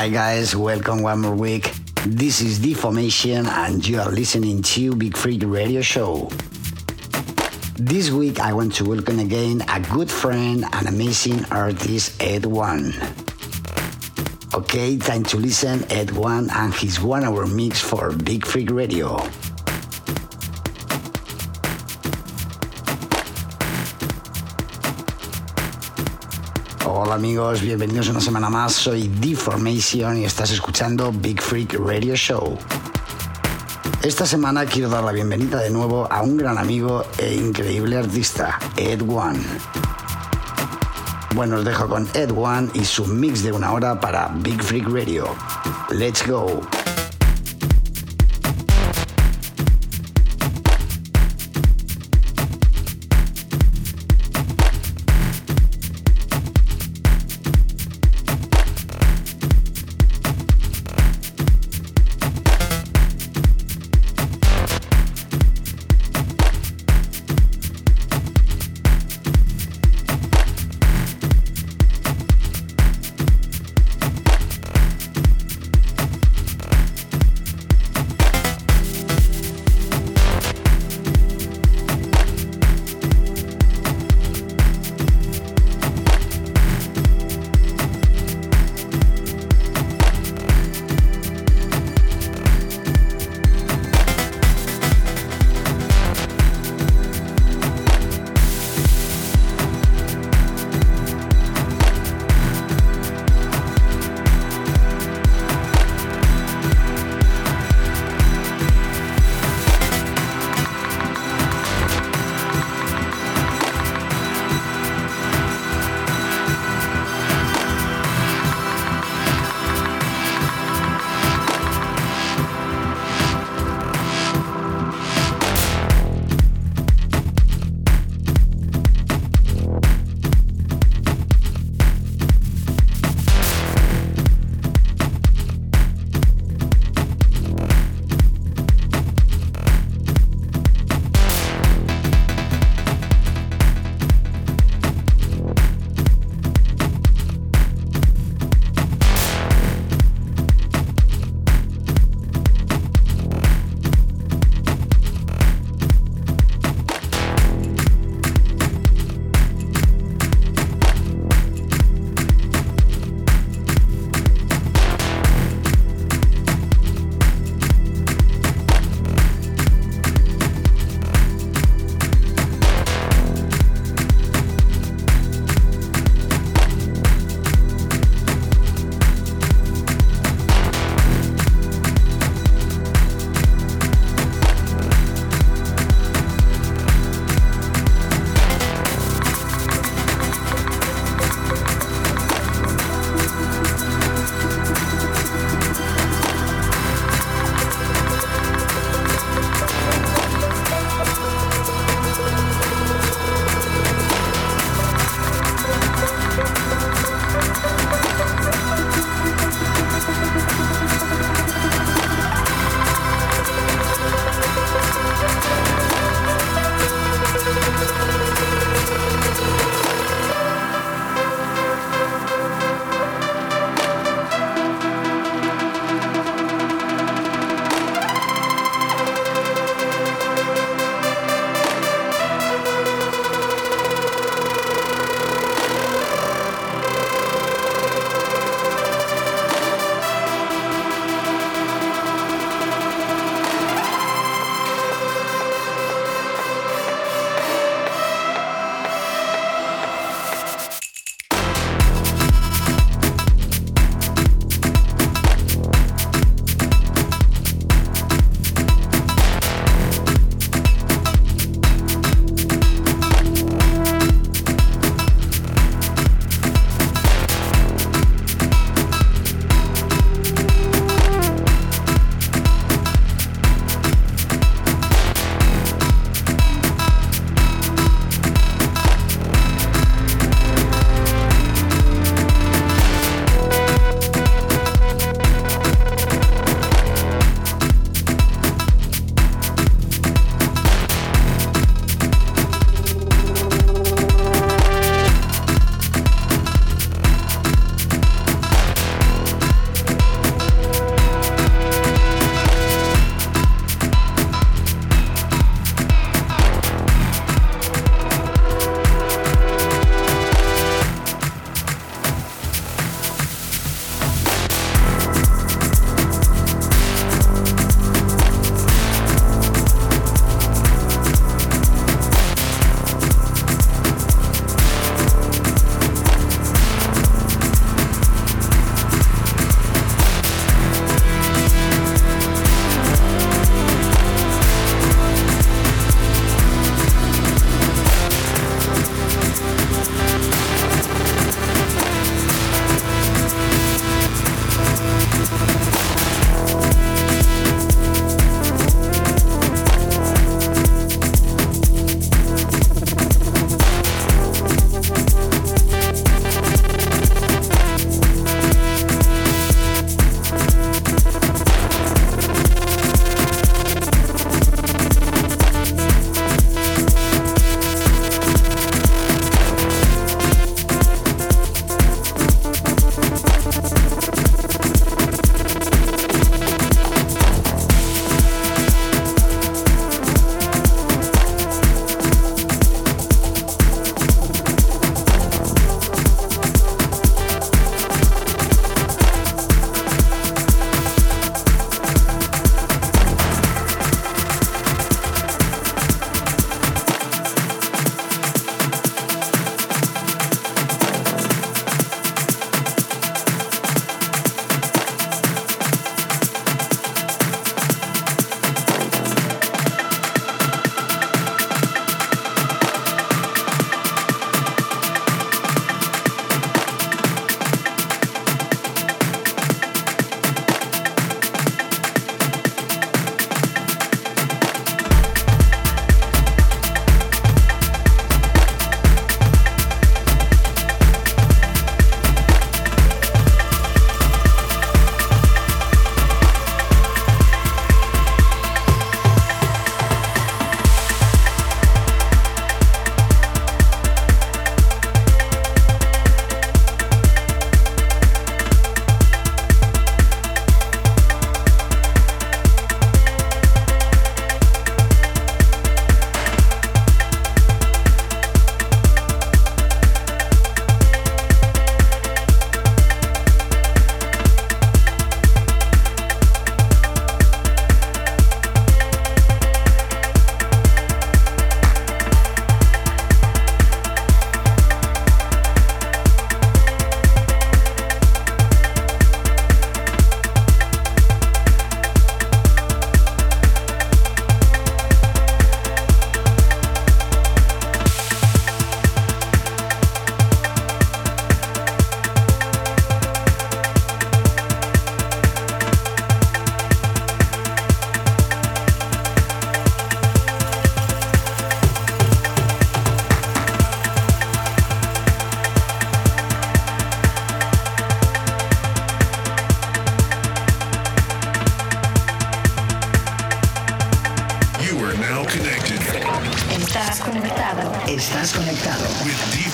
Hi guys, welcome one more week. This is Deformation and you are listening to Beat Freak Radio Show. This week I want to welcome again a good friend and amazing artist Ed One. Okay, time to listen Ed One and his one hour mix for Beat Freak Radio. Hola amigos, bienvenidos una semana más. Soy Deformation y estás escuchando Big Freak Radio Show. Esta semana quiero dar la bienvenida de nuevo a un gran amigo e increíble artista, Ed One. Bueno, os dejo con Ed One y su mix de una hora para Big Freak Radio. Let's go.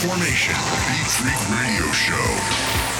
With Deformation, Beat Freak Radio Show.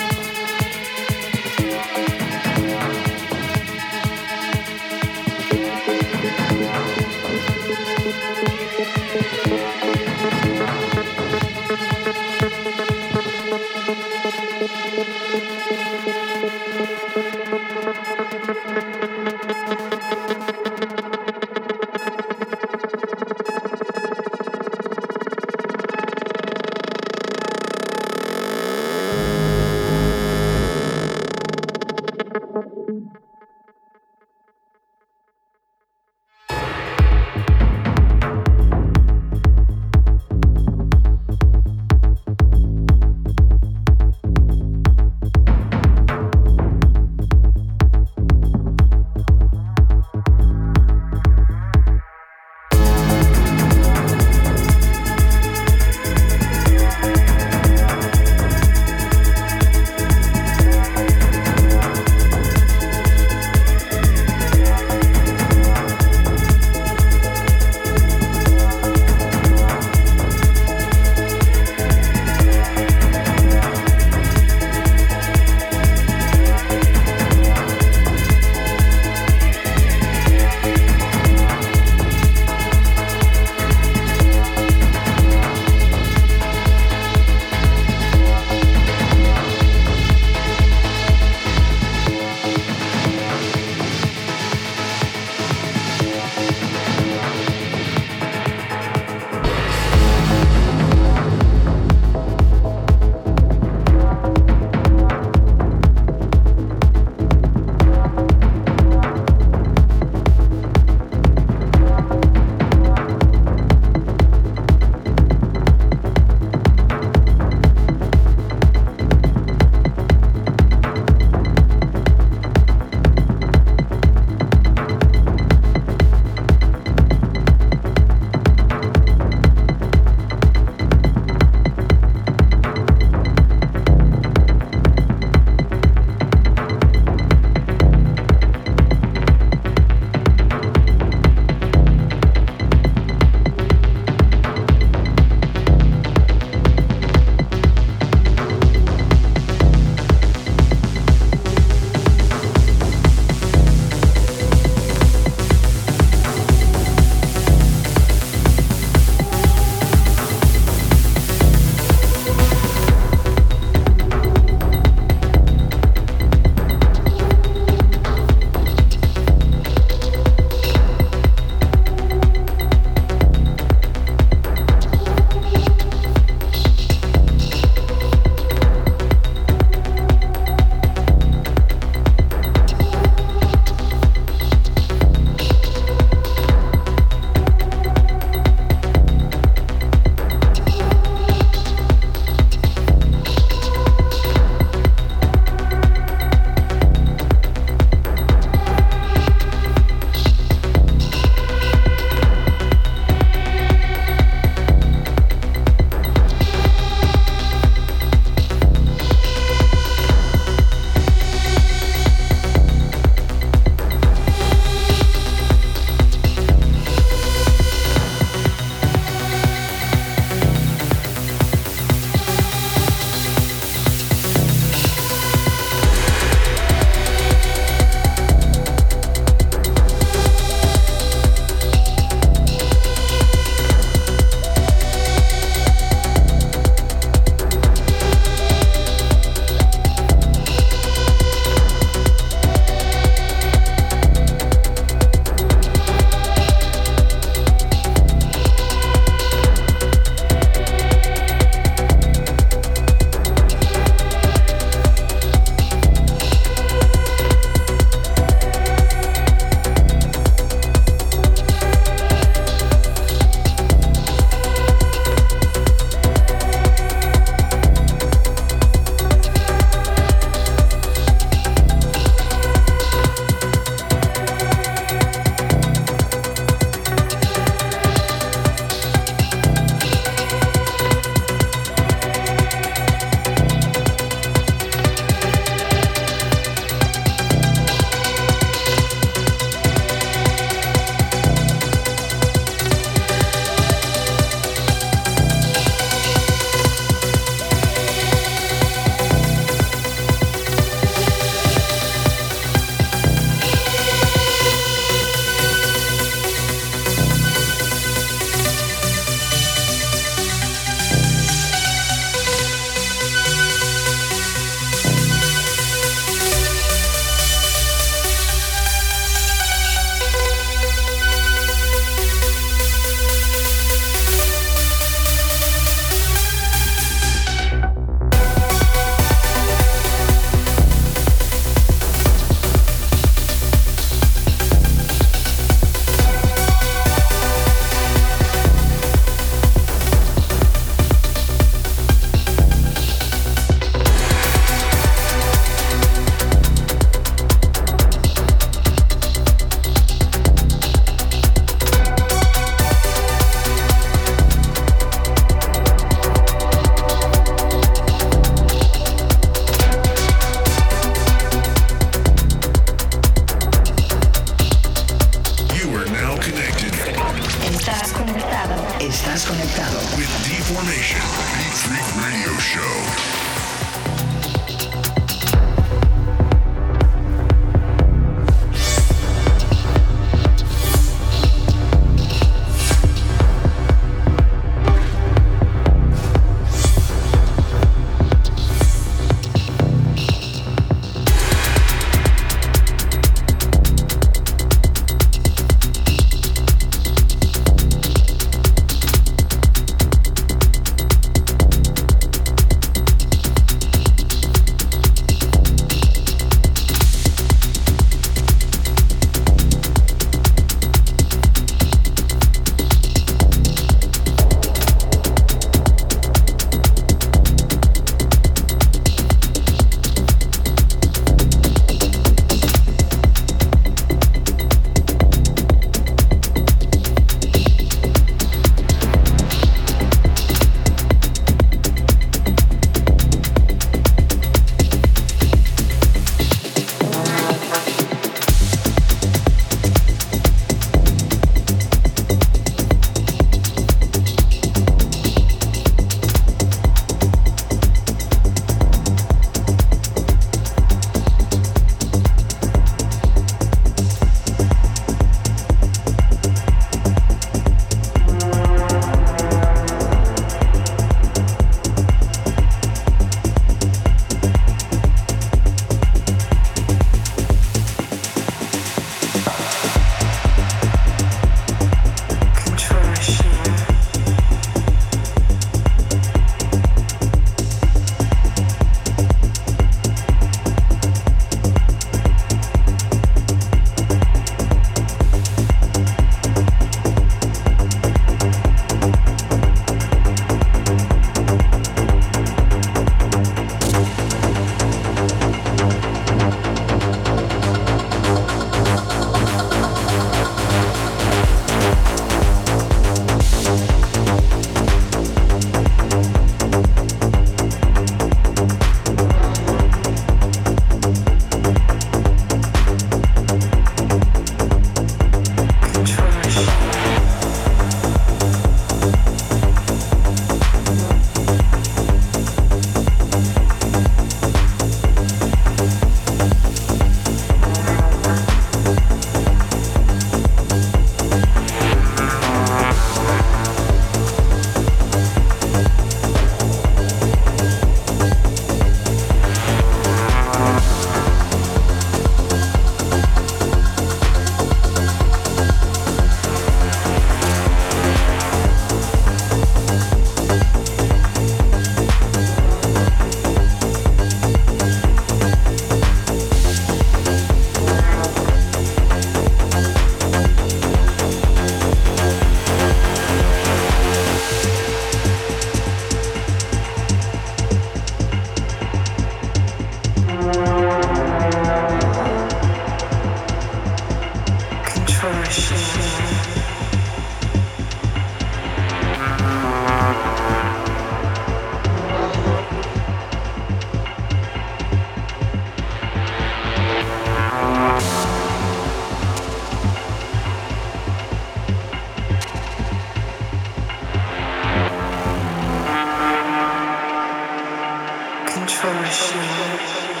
Thank you.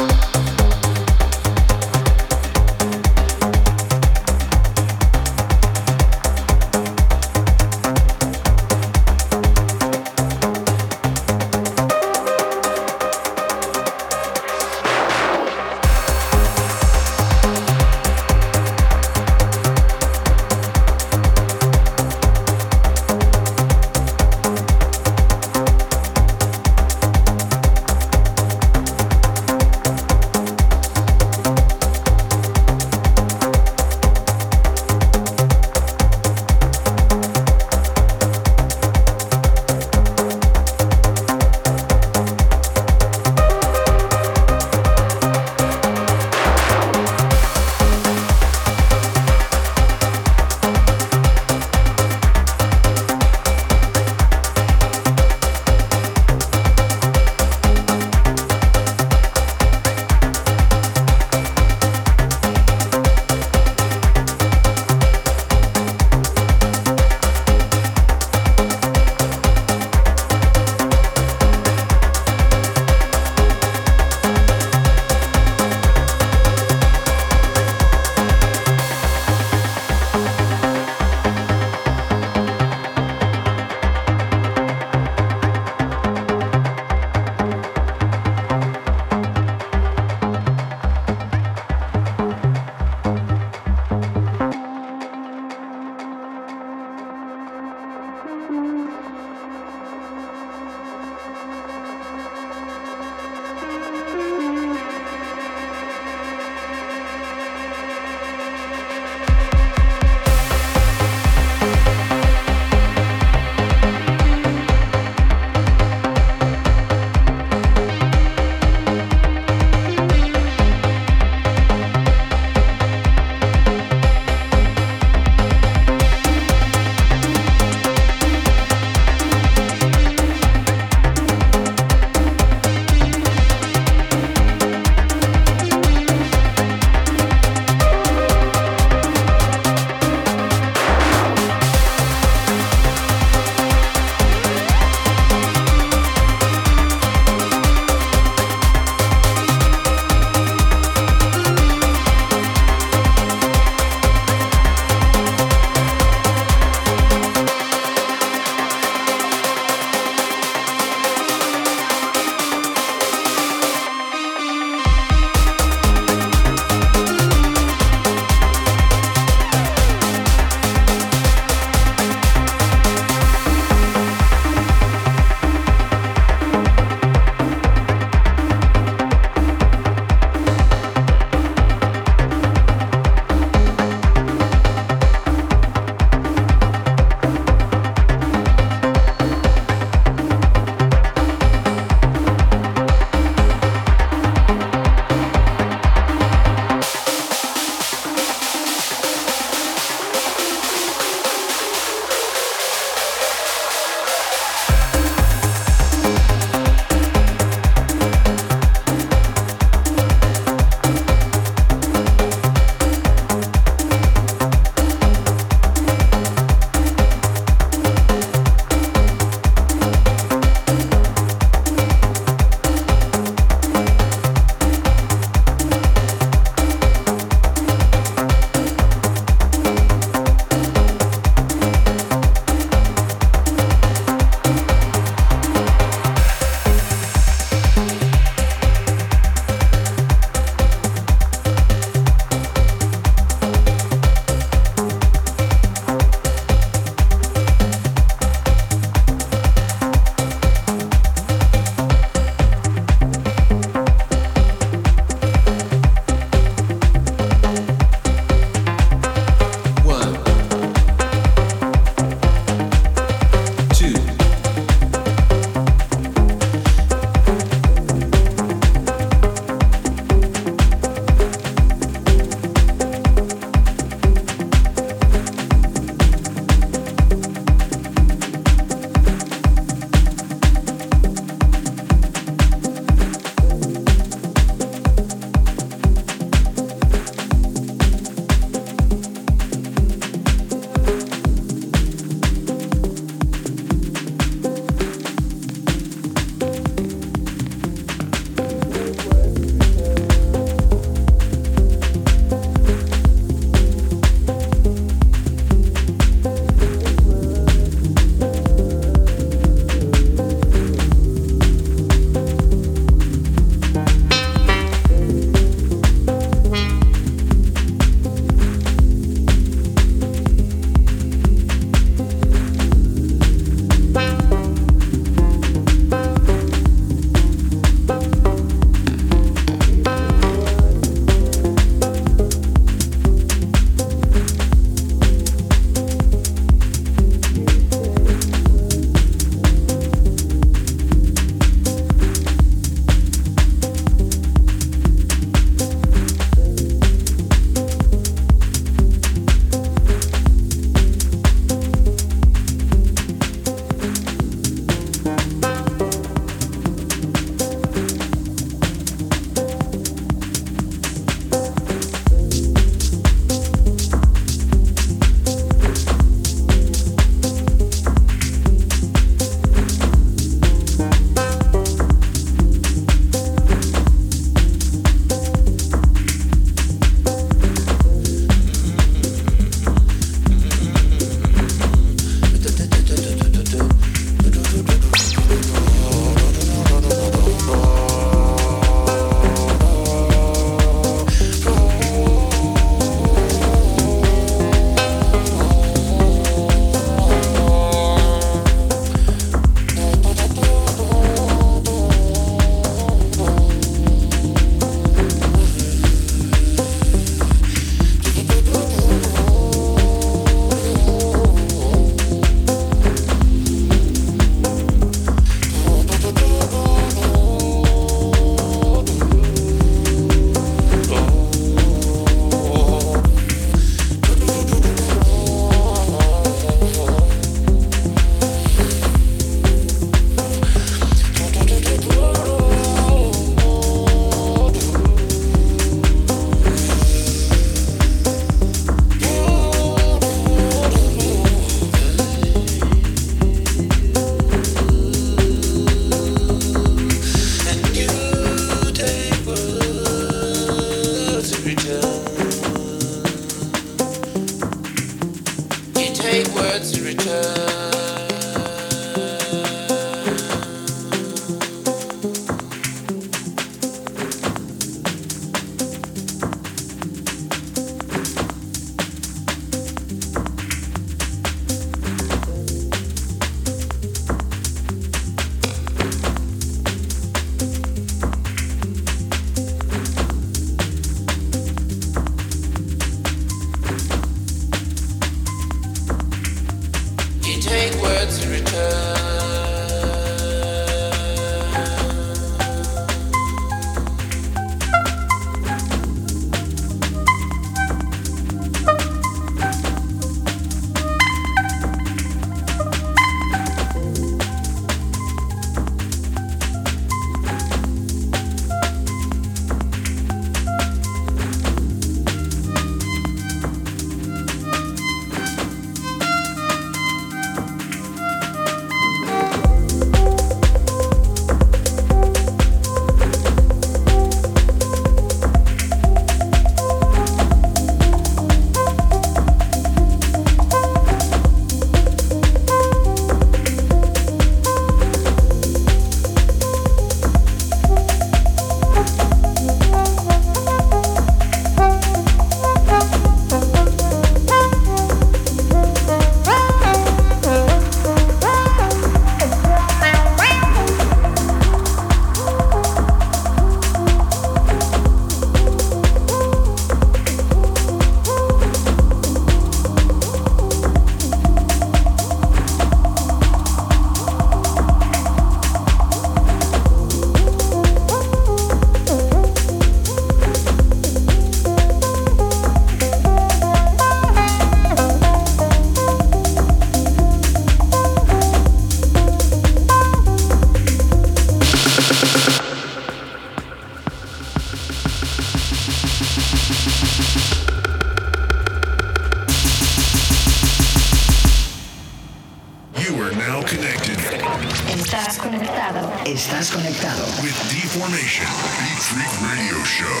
Estás conectado. With Deformation, Beat Freak Radio Show.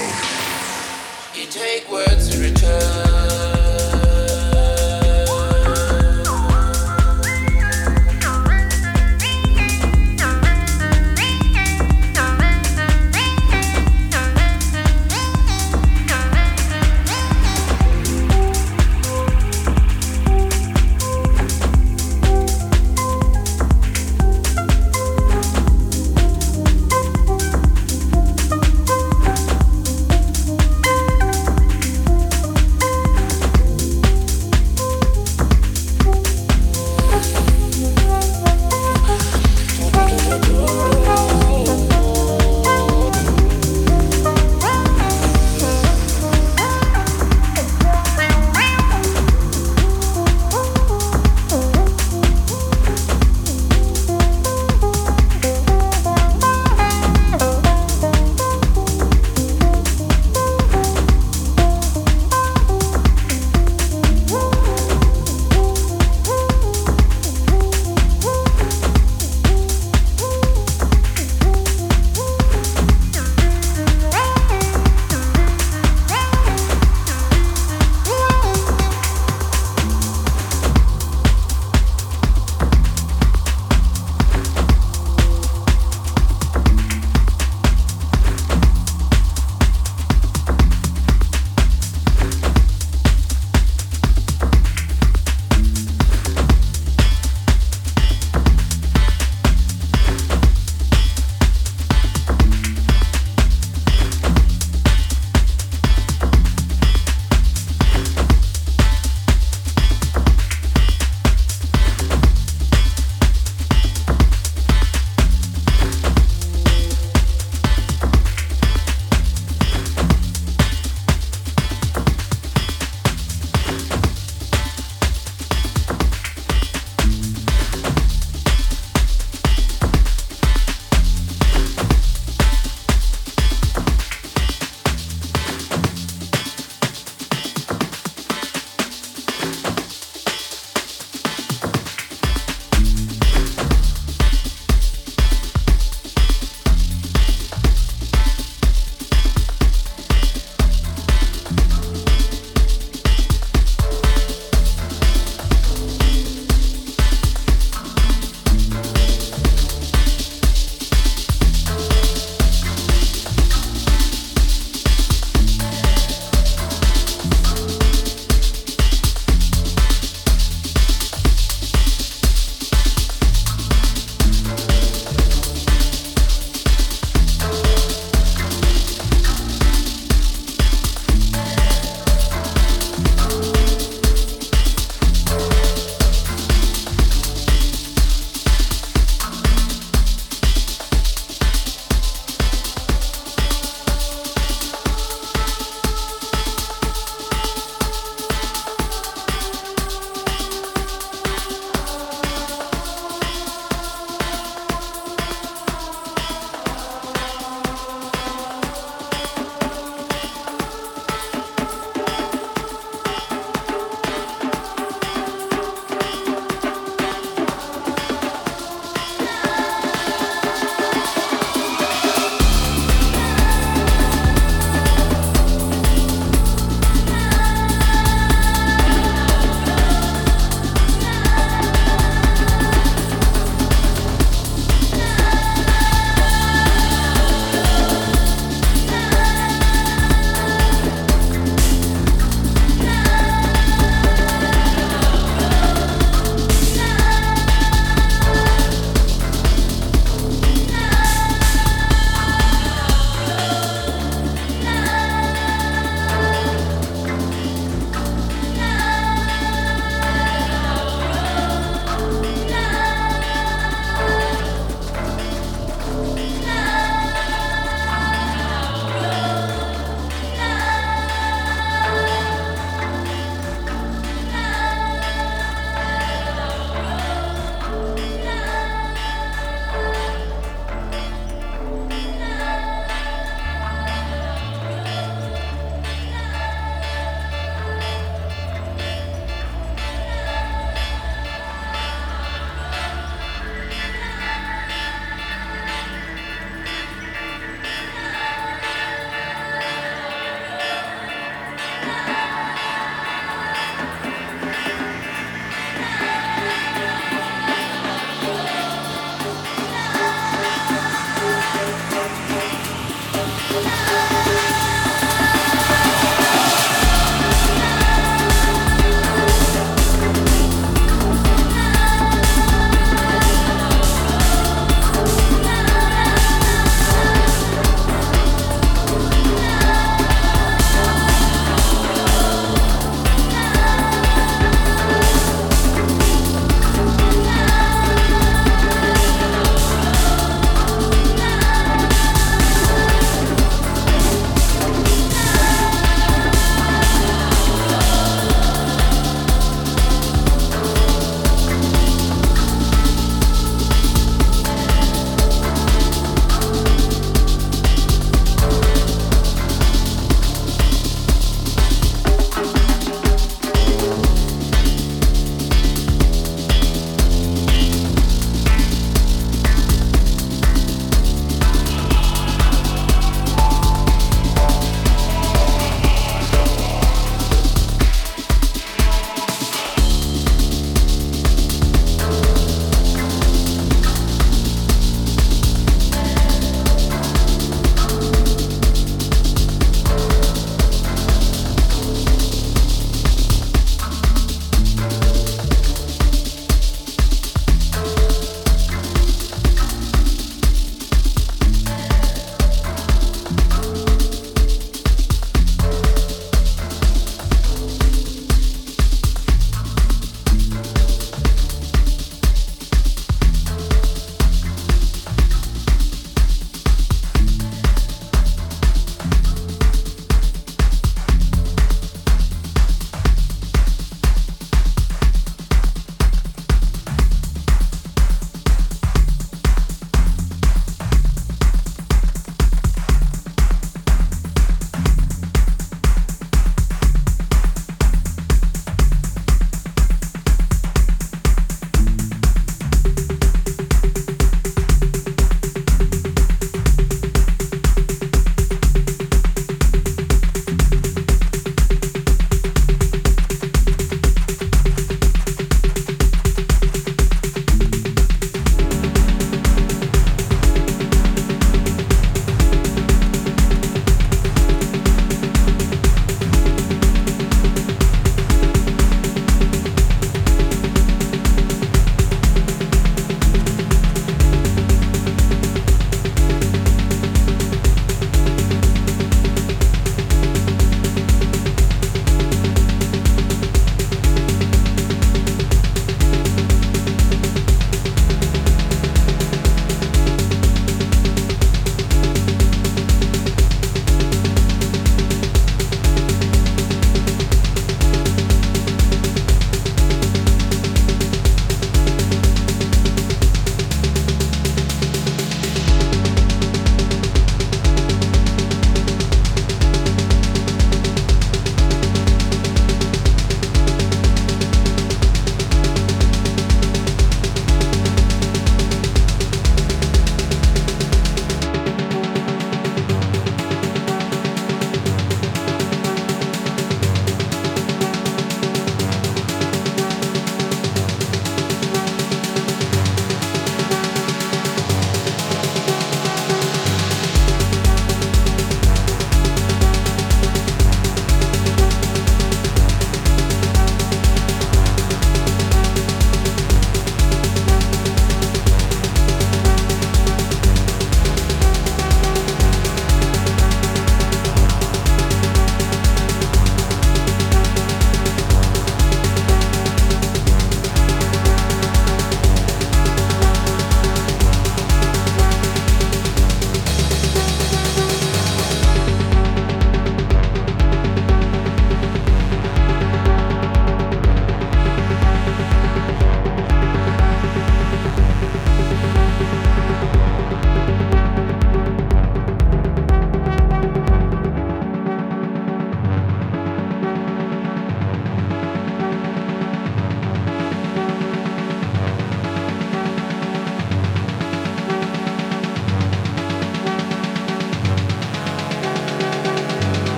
You take words to return.